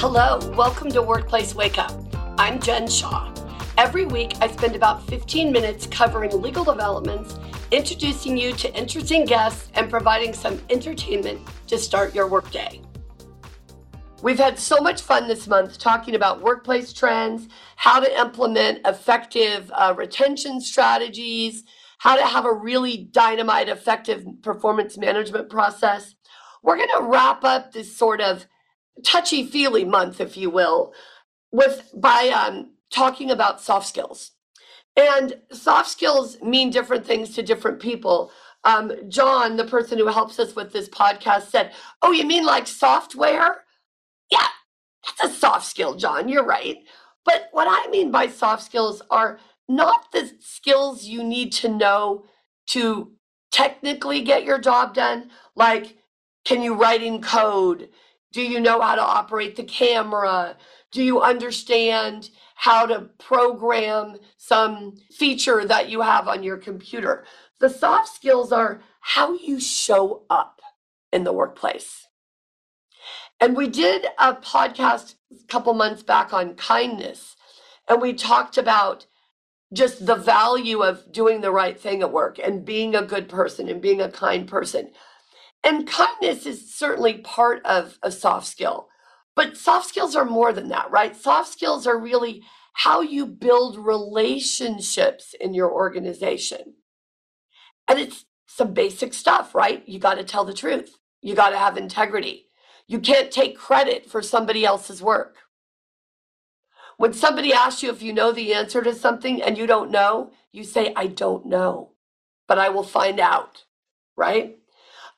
Hello, welcome to Workplace Wake Up. I'm Jen Shaw. Every week, I spend about 15 minutes covering legal developments, introducing you to interesting guests, and providing some entertainment to start your workday. We've had so much fun this month talking about workplace trends, how to implement effective uh, retention strategies, how to have a really dynamite, effective performance management process. We're going to wrap up this sort of touchy feely month, if you will, with by um, talking about soft skills. And soft skills mean different things to different people. Um, John, the person who helps us with this podcast, said, Oh, you mean like software? Yeah, that's a soft skill, John. You're right. But what I mean by soft skills are not the skills you need to know to technically get your job done. Like, can you write in code? Do you know how to operate the camera? Do you understand how to program some feature that you have on your computer? The soft skills are how you show up in the workplace. And we did a podcast a couple months back on kindness, and we talked about just the value of doing the right thing at work and being a good person and being a kind person. And kindness is certainly part of a soft skill, but soft skills are more than that, right? Soft skills are really how you build relationships in your organization. And it's some basic stuff, right? You got to tell the truth, you got to have integrity. You can't take credit for somebody else's work. When somebody asks you if you know the answer to something and you don't know, you say, I don't know, but I will find out, right?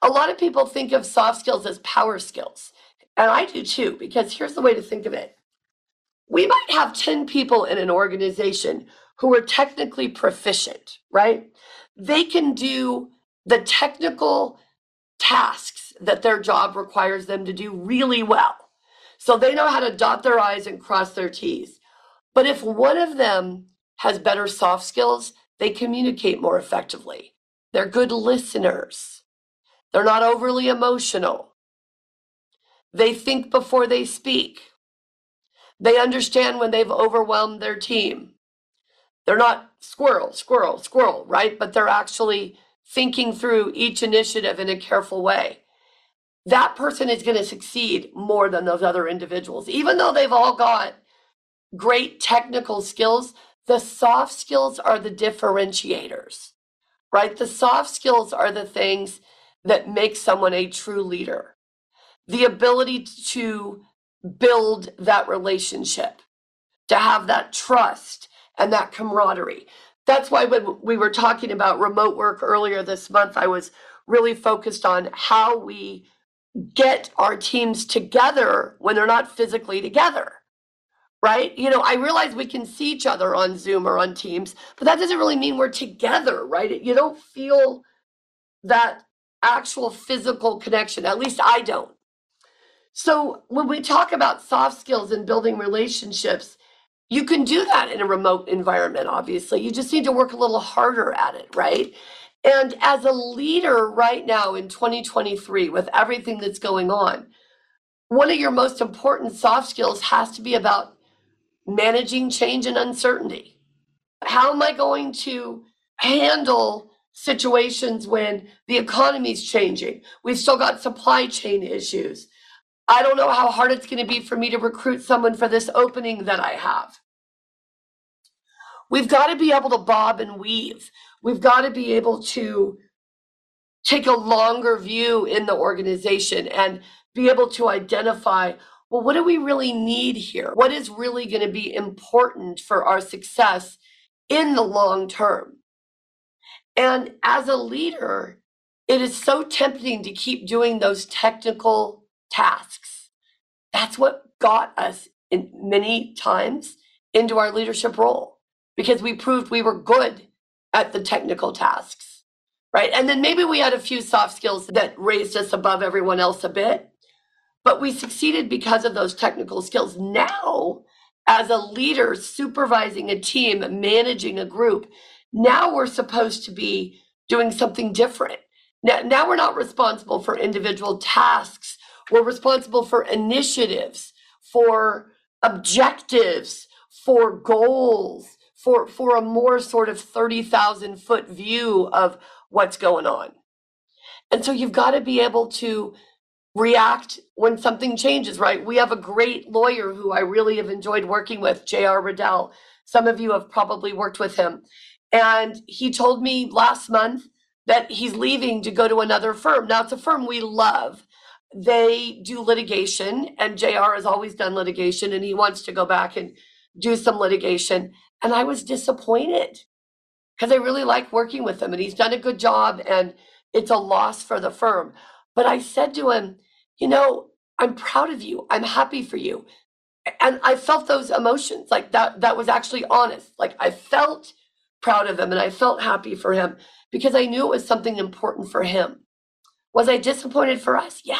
A lot of people think of soft skills as power skills. And I do too, because here's the way to think of it. We might have 10 people in an organization who are technically proficient, right? They can do the technical tasks that their job requires them to do really well. So they know how to dot their I's and cross their T's. But if one of them has better soft skills, they communicate more effectively. They're good listeners. They're not overly emotional. They think before they speak. They understand when they've overwhelmed their team. They're not squirrel, squirrel, squirrel, right? But they're actually thinking through each initiative in a careful way that person is going to succeed more than those other individuals. Even though they've all got great technical skills, the soft skills are the differentiators, right? The soft skills are the things that makes someone a true leader. The ability to build that relationship, to have that trust and that camaraderie. That's why when we were talking about remote work earlier this month, I was really focused on how we get our teams together when they're not physically together right you know i realize we can see each other on zoom or on teams but that doesn't really mean we're together right you don't feel that actual physical connection at least i don't. So when we talk about soft skills and building relationships you can do that in a remote environment obviously. You just need to work a little harder at it right? And as a leader right now in 2023, with everything that's going on, one of your most important soft skills has to be about managing change and uncertainty. How am I going to handle situations when the economy's changing? We've still got supply chain issues. I don't know how hard it's going to be for me to recruit someone for this opening that I have. We've got to be able to bob and weave. We've got to be able to take a longer view in the organization and be able to identify well, what do we really need here? What is really going to be important for our success in the long term? And as a leader, it is so tempting to keep doing those technical tasks. That's what got us in many times into our leadership role because we proved we were good at the technical tasks, right? And then maybe we had a few soft skills that raised us above everyone else a bit, but we succeeded because of those technical skills. Now, as a leader supervising a team, managing a group, now we're supposed to be doing something different. Now, now we're not responsible for individual tasks. We're responsible for initiatives, for objectives, for goals, for, for a more sort of 30,000 foot view of what's going on. And so you've got to be able to react when something changes, right? We have a great lawyer who I really have enjoyed working with, J.R. Riddell. Some of you have probably worked with him. And he told me last month that he's leaving to go to another firm. Now, it's a firm we love. They do litigation, and JR has always done litigation, and he wants to go back and do some litigation. And I was disappointed because I really like working with him, and he's done a good job, and it's a loss for the firm. But I said to him, You know, I'm proud of you. I'm happy for you. And I felt those emotions like that, that was actually honest. Like I felt proud of him and I felt happy for him because I knew it was something important for him. Was I disappointed for us? Yeah.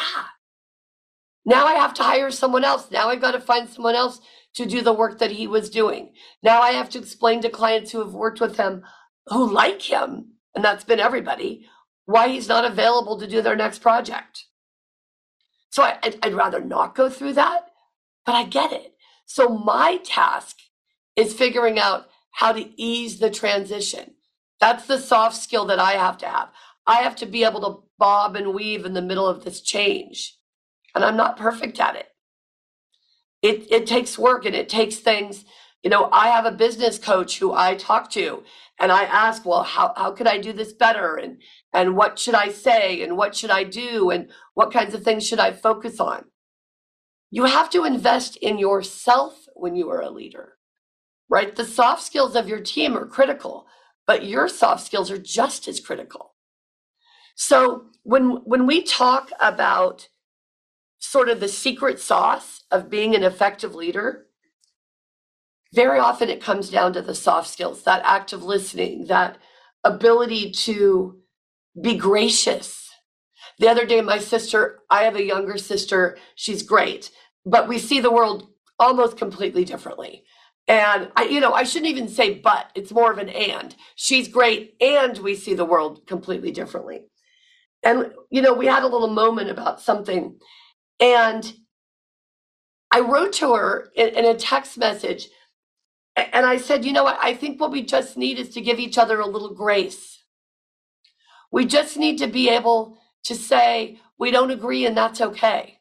Now I have to hire someone else. Now I've got to find someone else to do the work that he was doing. Now I have to explain to clients who have worked with him, who like him, and that's been everybody, why he's not available to do their next project. So I, would rather not go through that, but I get it. So my task is figuring out how to ease the transition. That's the soft skill that I have to have. I have to be able to bob and weave in the middle of this change. And I'm not perfect at it. It, it takes work and it takes things. You know, I have a business coach who I talk to and I ask, well, how, how could I do this better? And, and what should I say? And what should I do? And what kinds of things should I focus on? You have to invest in yourself when you are a leader right? The soft skills of your team are critical, but your soft skills are just as critical. So when when we talk about sort of the secret sauce of being an effective leader, very often it comes down to the soft skills, that active listening, that ability to be gracious. The other day, my sister, I have a younger sister, she's great, but we see the world almost completely differently. And I, you know, I shouldn't even say but, it's more of an and. She's great, and we see the world completely differently. And, you know, we had a little moment about something. And I wrote to her in, in a text message, and I said, you know what? I think what we just need is to give each other a little grace. We just need to be able to say, we don't agree, and that's okay.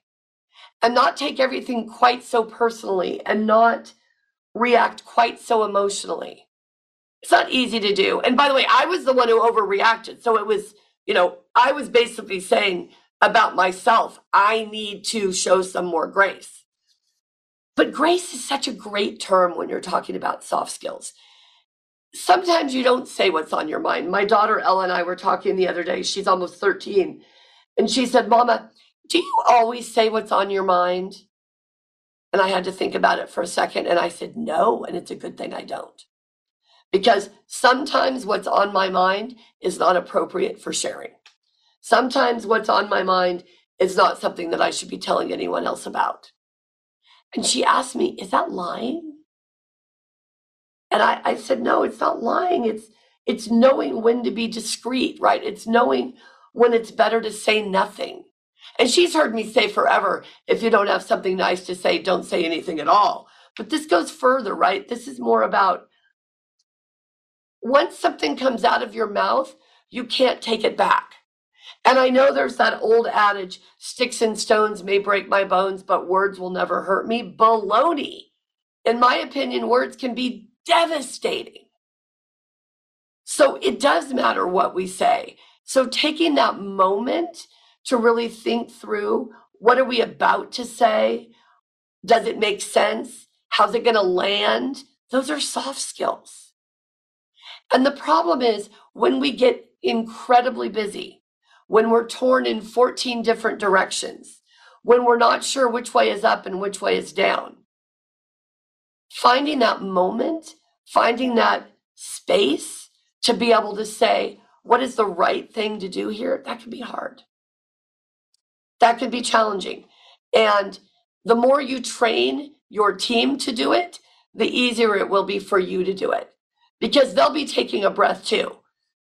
And not take everything quite so personally and not react quite so emotionally. It's not easy to do. And by the way, I was the one who overreacted. So it was, you know, I was basically saying about myself, I need to show some more grace. But grace is such a great term when you're talking about soft skills. Sometimes you don't say what's on your mind. My daughter Ella and I were talking the other day. She's almost 13. And she said, Mama, do you always say what's on your mind? And I had to think about it for a second. And I said, no. And it's a good thing I don't. Because sometimes what's on my mind is not appropriate for sharing. Sometimes what's on my mind is not something that I should be telling anyone else about. And she asked me, is that lying? And I, I said, no, it's not lying. It's, it's knowing when to be discreet, right? It's knowing when it's better to say nothing. And she's heard me say forever if you don't have something nice to say, don't say anything at all. But this goes further, right? This is more about once something comes out of your mouth, you can't take it back. And I know there's that old adage sticks and stones may break my bones, but words will never hurt me. Baloney. In my opinion, words can be devastating. So it does matter what we say. So taking that moment to really think through what are we about to say? Does it make sense? How's it going to land? Those are soft skills. And the problem is when we get incredibly busy, when we're torn in 14 different directions, when we're not sure which way is up and which way is down, finding that moment, finding that space to be able to say, what is the right thing to do here? That can be hard that could be challenging. And the more you train your team to do it, the easier it will be for you to do it because they'll be taking a breath too.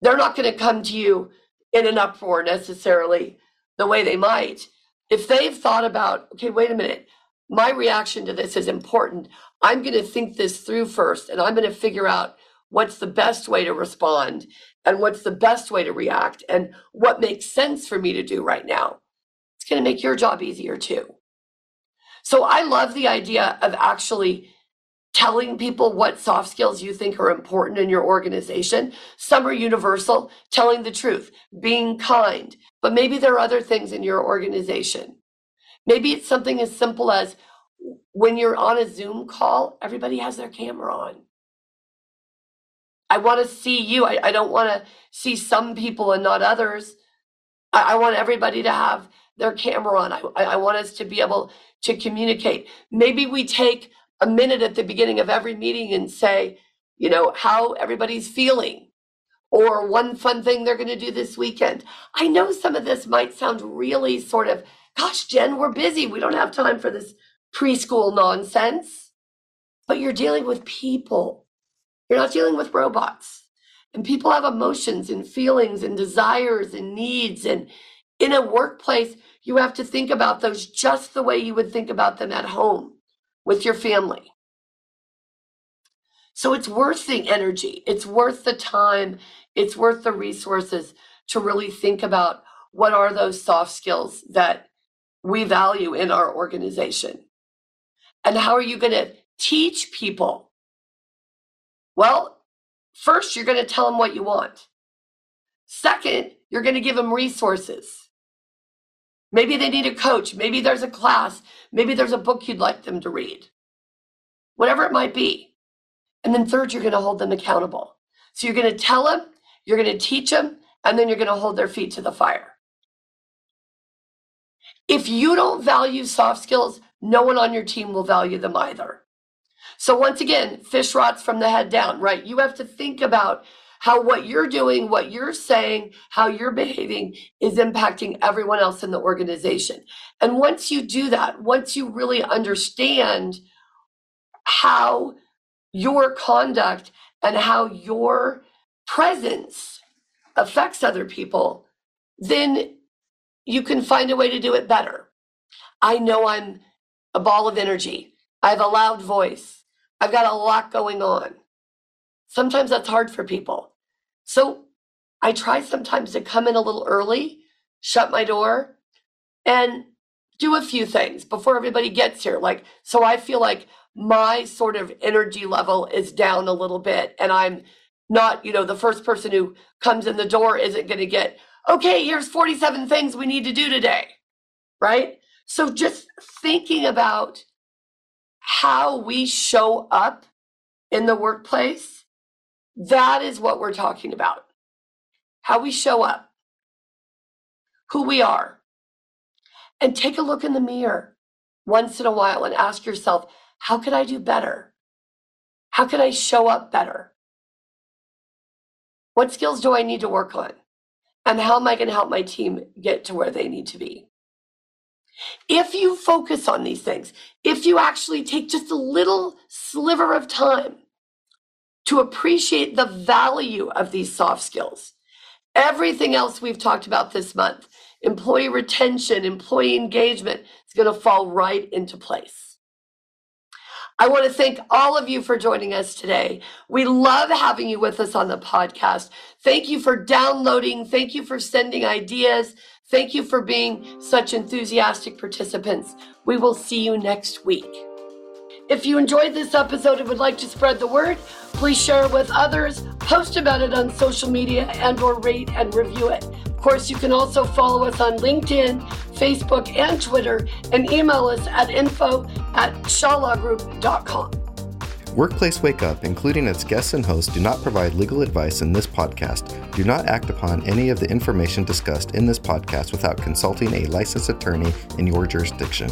They're not going to come to you in an uproar necessarily the way they might. If they've thought about, okay, wait a minute, my reaction to this is important. I'm going to think this through first and I'm going to figure out what's the best way to respond and what's the best way to react and what makes sense for me to do right now. It's going to make your job easier too. So I love the idea of actually telling people what soft skills you think are important in your organization. Some are universal, telling the truth, being kind, but maybe there are other things in your organization. Maybe it's something as simple as when you're on a Zoom call, everybody has their camera on. I want to see you. I, I don't want to see some people and not others. I, I, want everybody to have their camera on. I, I want us to be able to communicate. Maybe we take a minute at the beginning of every meeting and say, you know, how everybody's feeling or one fun thing they're going to do this weekend. I know some of this might sound really sort of, gosh, Jen, we're busy. We don't have time for this preschool nonsense. But you're dealing with people, you're not dealing with robots. And people have emotions and feelings and desires and needs. And in a workplace, you have to think about those just the way you would think about them at home with your family. So it's worth the energy, it's worth the time, it's worth the resources to really think about what are those soft skills that we value in our organization. And how are you going to teach people? Well, first, you're going to tell them what you want. Second, you're going to give them resources. Maybe they need a coach. Maybe there's a class. Maybe there's a book you'd like them to read. Whatever it might be. And then third, you're going to hold them accountable. So you're going to tell them, you're going to teach them, and then you're going to hold their feet to the fire. If you don't value soft skills, no one on your team will value them either. So once again, fish rots from the head down, right? You have to think about how what you're doing, what you're saying, how you're behaving is impacting everyone else in the organization. And once you do that, once you really understand how your conduct and how your presence affects other people, then you can find a way to do it better. I know I'm a ball of energy. I have a loud voice. I've got a lot going on. Sometimes that's hard for people. So I try sometimes to come in a little early, shut my door, and do a few things before everybody gets here. Like, so I feel like my sort of energy level is down a little bit, and I'm not, you know, the first person who comes in the door isn't going to get, okay, here's 47 things we need to do today. Right. So just thinking about how we show up in the workplace that is what we're talking about. How we show up, who we are. And take a look in the mirror once in a while and ask yourself, how could I do better? How could I show up better? What skills do I need to work on? And how am I going to help my team get to where they need to be? If you focus on these things, if you actually take just a little sliver of time to appreciate the value of these soft skills. Everything else we've talked about this month, employee retention, employee engagement, is going to fall right into place. I want to thank all of you for joining us today. We love having you with us on the podcast. Thank you for downloading. Thank you for sending ideas. Thank you for being such enthusiastic participants. We will see you next week. If you enjoyed this episode and would like to spread the word, please share it with others, post about it on social media, and or rate and review it. Of course, you can also follow us on LinkedIn, Facebook, and Twitter, and email us at info at shawlawgroup.com. Workplace Wake Up, including its guests and hosts, do not provide legal advice in this podcast. Do not act upon any of the information discussed in this podcast without consulting a licensed attorney in your jurisdiction.